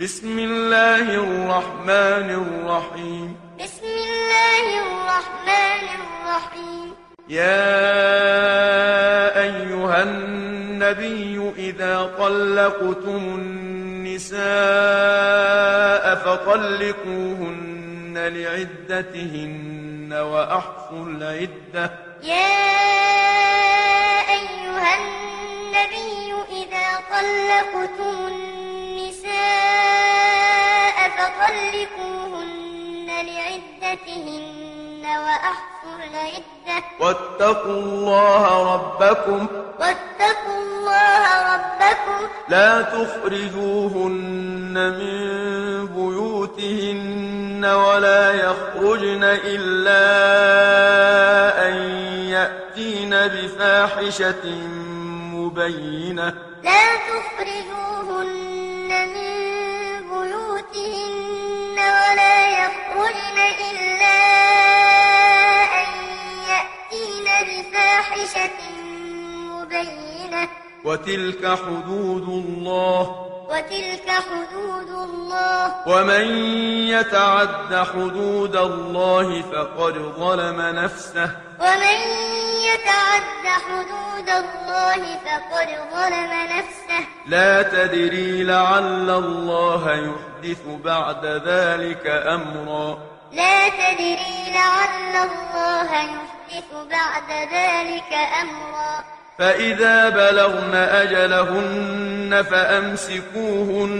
بسم الله الرحمن الرحيم بسم الله الرحمن الرحيم يا أيها النبي إذا طلقتم النساء فطلقوهن لعدتهن وأحصوا العدة يا أيها النبي إذا طلقتم النساء فطلقوهن لعدتهن وأحصوا العدة واتقوا الله ربكم واتقوا الله ربكم لا تخرجوهن من بيوتهن ولا يخرجن إلا أن يأتين بفاحشة مبينة لا تخرجوهن يخرجن إلا أن يأتين بفاحشة مبينة. وتلك حدود الله. وتلك حدود الله. ومن يتعد حدود الله فقد ظلم نفسه. ومن يتعد حدود الله فقد ظلم نفسه. لا تدري لعل الله يحدث بعد ذلك أمرا. لا تدري لعل الله يحدث بعد ذلك أمرا. فإذا بلغن أجلهن فأمسكوهن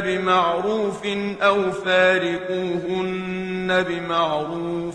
بمعروف أو فارقوهن بمعروف.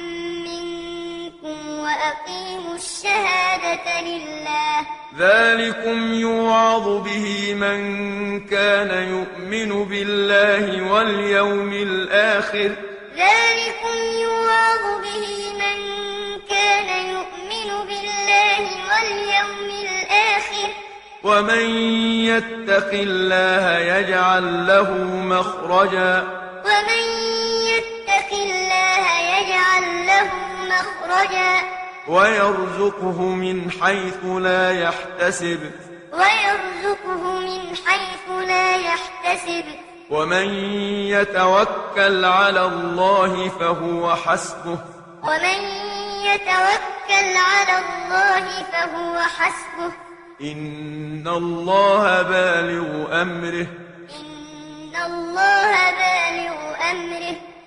وأقيموا الشهادة لله. ذلكم يوعظ به من كان يؤمن بالله واليوم الآخر. ذلكم يوعظ به من كان يؤمن بالله واليوم الآخر. ومن يتق الله يجعل له مخرجا. ومن مخرجا ويرزقه من حيث لا يحتسب. ويرزقه من حيث لا يحتسب. ومن يتوكل على الله فهو حسبه. ومن يتوكل على الله فهو حسبه. إن الله بالغ أمره. إن الله بالغ أمره.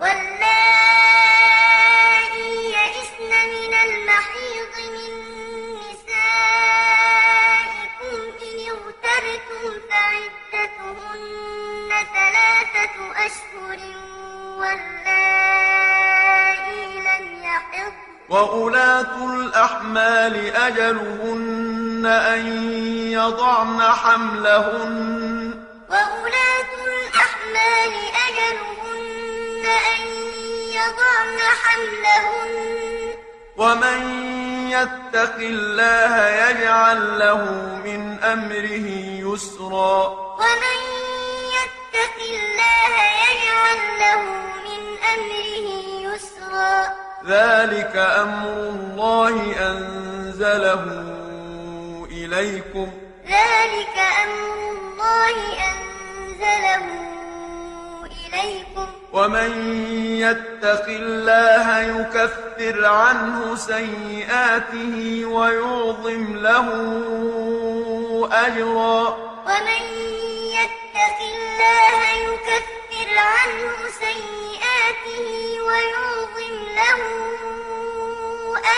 واللائي يئسن من المحيض من نسائكم إن ارتبتم فعدتهن ثلاثة أشهر واللائي لم يحض وأولاة الأحمال أجلهن أن يضعن حملهن. وأولاة الأحمال أن يضعن حملهن. ومن يتق الله يجعل له من أمره يسرا. ومن يتق الله يجعل له من أمره يسرا. ذلك أمر الله أنزله إليكم. ذلك أمر الله أنزله إليكم. ومن يتق الله يكفر عنه سيئاته ويعظم له أجرا. ومن يتق الله يكفر عنه سيئاته ويعظم له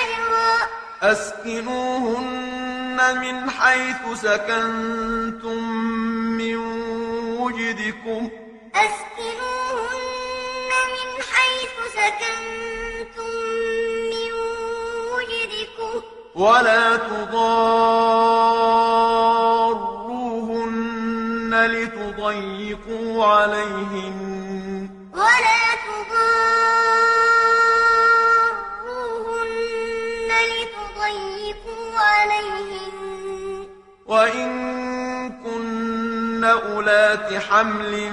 أجرا. أسكنوهن من حيث سكنتم من وجدكم. أسكنوهن ولا تضاروهن لتضيقوا عليهن. ولا تضاروهن لتضيقوا عليهن. وإن كن أولات حمل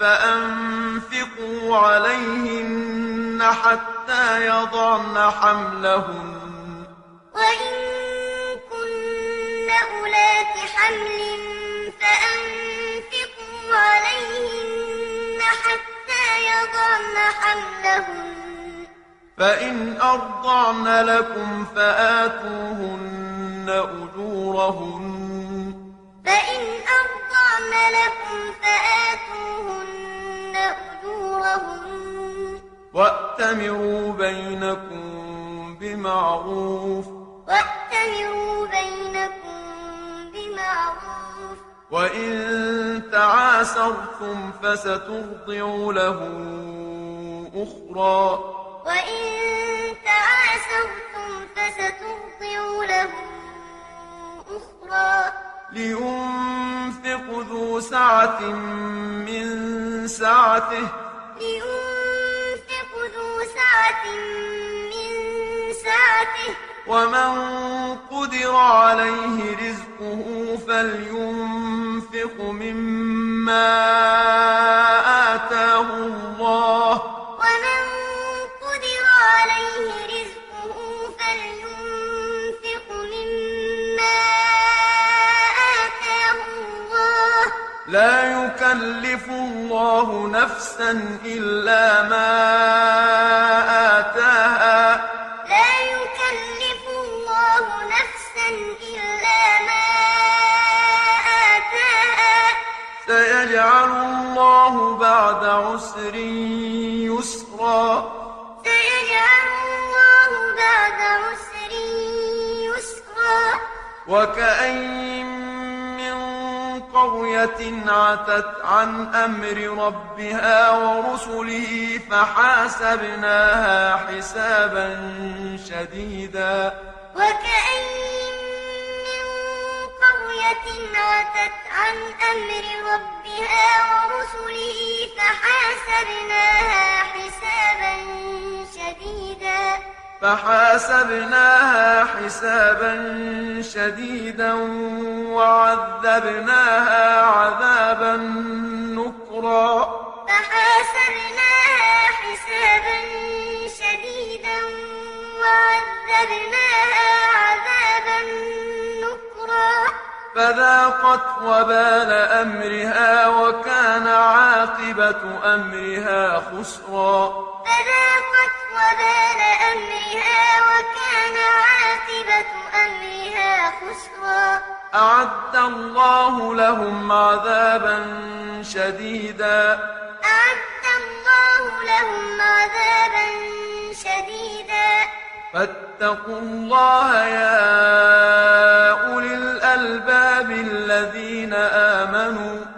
فأنفقوا عليهن حتى يضعن حملهن. أولات حمل فأنفقوا عليهن حتى يضعن حملهن فإن أرضعن لكم فآتوهن أجورهن فإن أرضعن لكم فآتوهن أجورهن وأتمروا بينكم بمعروف وأتمروا بينكم وإن تعاسرتم فسترضع له أخرى. وإن تعاسرتم فسترضع له أخرى. لينفق ذو سعة من سعته. لينفق ذو سعة من سعته ومن قدر عليه رزقه فلينفق مما آتاه الله ومن قدر عليه رزقه فلينفق مما آتاه الله لا يكلف الله نفسا إلا ما آتاها وكأين من قرية عتت عن أمر ربها ورسله فحاسبناها حسابا شديدا. وكأين عتت عن أمر ربها ورسله فحاسبناها فحاسبناها حسابا شديدا وعذبناها عذابا نكرا. فحاسبناها حسابا شديدا وعذبناها عذابا نكرا. فذاقت وبال أمرها وكان عاقبة أمرها خسرا. فذاقت وبال أمرها وكان عاقبة أمرها خسرا. أعد الله لهم عذابا شديدا. أعد الله لهم عذابا شديدا. فاتقوا الله يا أولي الألباب الذين آمنوا.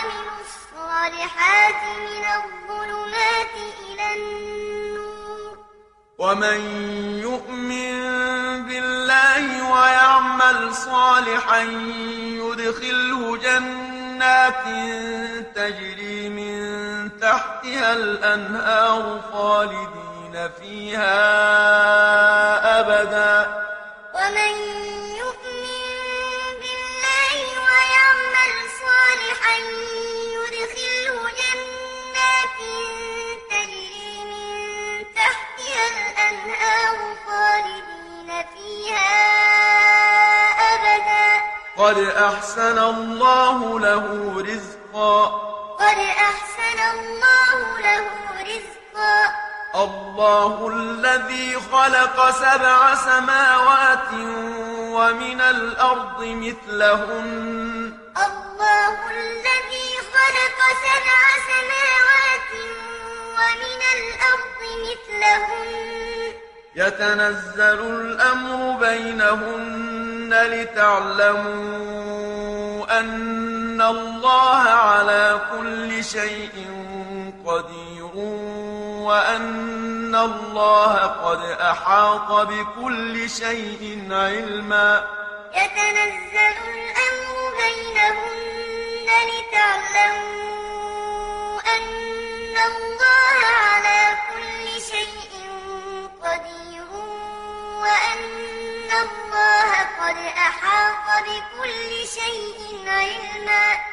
وعملوا الصالحات من الظلمات إلى النور. ومن يؤمن بالله ويعمل صالحا يدخله جنات تجري من تحتها الأنهار خالدين فيها أبدا. ومن قد أحسن الله له رزقا. قد أحسن الله له رزقا. الله الذي خلق سبع سماوات ومن الأرض مثلهن. الله الذي خلق سبع سماوات ومن الأرض مثلهن. يتنزل الأمر بينهن. لتعلموا أن الله على كل شيء قدير وأن الله قد أحاط بكل شيء علما. يتنزل الأمر بينهن لتعلموا بكل شيء علما.